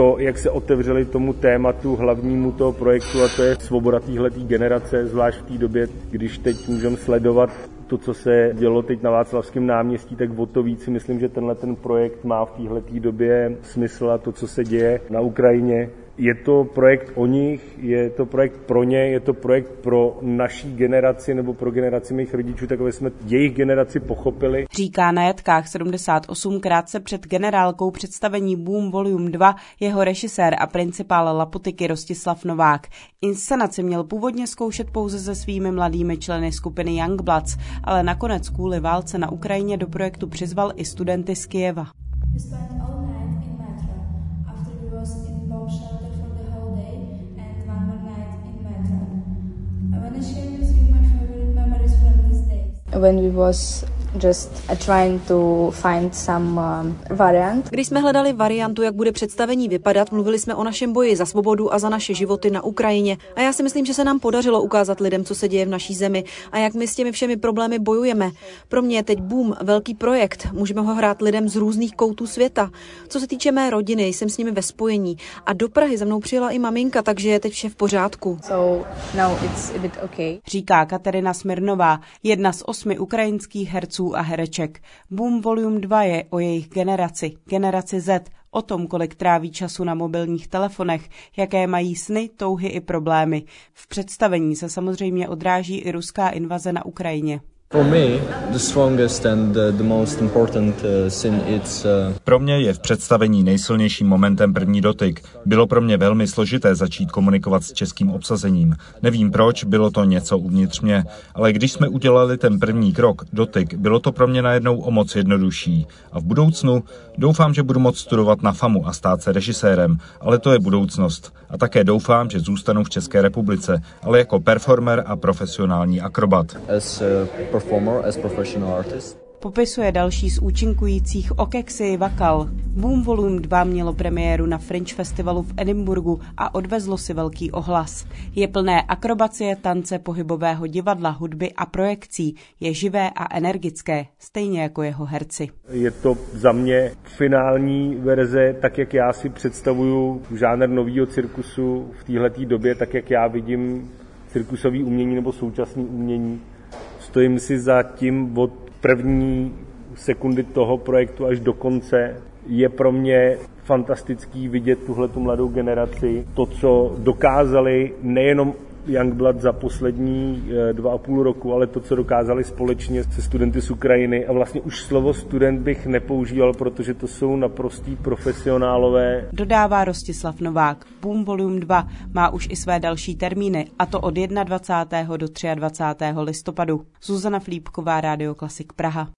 to, jak se otevřeli tomu tématu hlavnímu toho projektu a to je svoboda téhletý generace, zvlášť v té době, když teď můžeme sledovat to, co se dělo teď na Václavském náměstí, tak o to víc si myslím, že tenhle ten projekt má v téhle době smysl a to, co se děje na Ukrajině, je to projekt o nich, je to projekt pro ně, je to projekt pro naší generaci nebo pro generaci mých rodičů, tak aby jsme jejich generaci pochopili. Říká na Jatkách 78 krátce před generálkou představení Boom Volume 2 jeho režisér a principál Lapotiky Rostislav Novák. Inscenaci měl původně zkoušet pouze se svými mladými členy skupiny Youngbloods, ale nakonec kvůli válce na Ukrajině do projektu přizval i studenty z Kijeva. When we was just uh, trying to find some um, variant. Když jsme hledali variantu, jak bude představení vypadat, mluvili jsme o našem boji za svobodu a za naše životy na Ukrajině. A já si myslím, že se nám podařilo ukázat lidem, co se děje v naší zemi a jak my s těmi všemi problémy bojujeme. Pro mě je teď boom, velký projekt. Můžeme ho hrát lidem z různých koutů světa. Co se týče mé rodiny, jsem s nimi ve spojení. A do Prahy za mnou přijela i maminka, takže je teď vše v pořádku. So now it's a bit okay. Říká Katerina Smirnová, jedna z osmi ukrajinských herců herců a hereček. Boom Volume 2 je o jejich generaci, generaci Z, o tom, kolik tráví času na mobilních telefonech, jaké mají sny, touhy i problémy. V představení se samozřejmě odráží i ruská invaze na Ukrajině. Uh, uh, pro mě je v představení nejsilnějším momentem první dotyk. Bylo pro mě velmi složité začít komunikovat s českým obsazením. Nevím proč, bylo to něco uvnitř mě, ale když jsme udělali ten první krok, dotyk, bylo to pro mě najednou o moc jednodušší. A v budoucnu doufám, že budu moct studovat na FAMu a stát se režisérem, ale to je budoucnost. A také doufám, že zůstanu v České republice, ale jako performer a profesionální akrobat. As, uh, performer, as professional artist. Popisuje další z účinkujících Okeksy Vakal. Boom Volume 2 mělo premiéru na Fringe Festivalu v Edinburgu a odvezlo si velký ohlas. Je plné akrobacie, tance, pohybového divadla, hudby a projekcí. Je živé a energické, stejně jako jeho herci. Je to za mě finální verze, tak jak já si představuju žánr nového cirkusu v této době, tak jak já vidím cirkusový umění nebo současný umění Stojím si za tím od první sekundy toho projektu až do konce. Je pro mě fantastický vidět tuhle tu mladou generaci, to, co dokázali nejenom Youngblood za poslední eh, dva a půl roku, ale to, co dokázali společně se studenty z Ukrajiny. A vlastně už slovo student bych nepoužíval, protože to jsou naprostí profesionálové. Dodává Rostislav Novák. Boom Volume 2 má už i své další termíny, a to od 21. do 23. listopadu. Zuzana Flípková, Rádio Klasik Praha.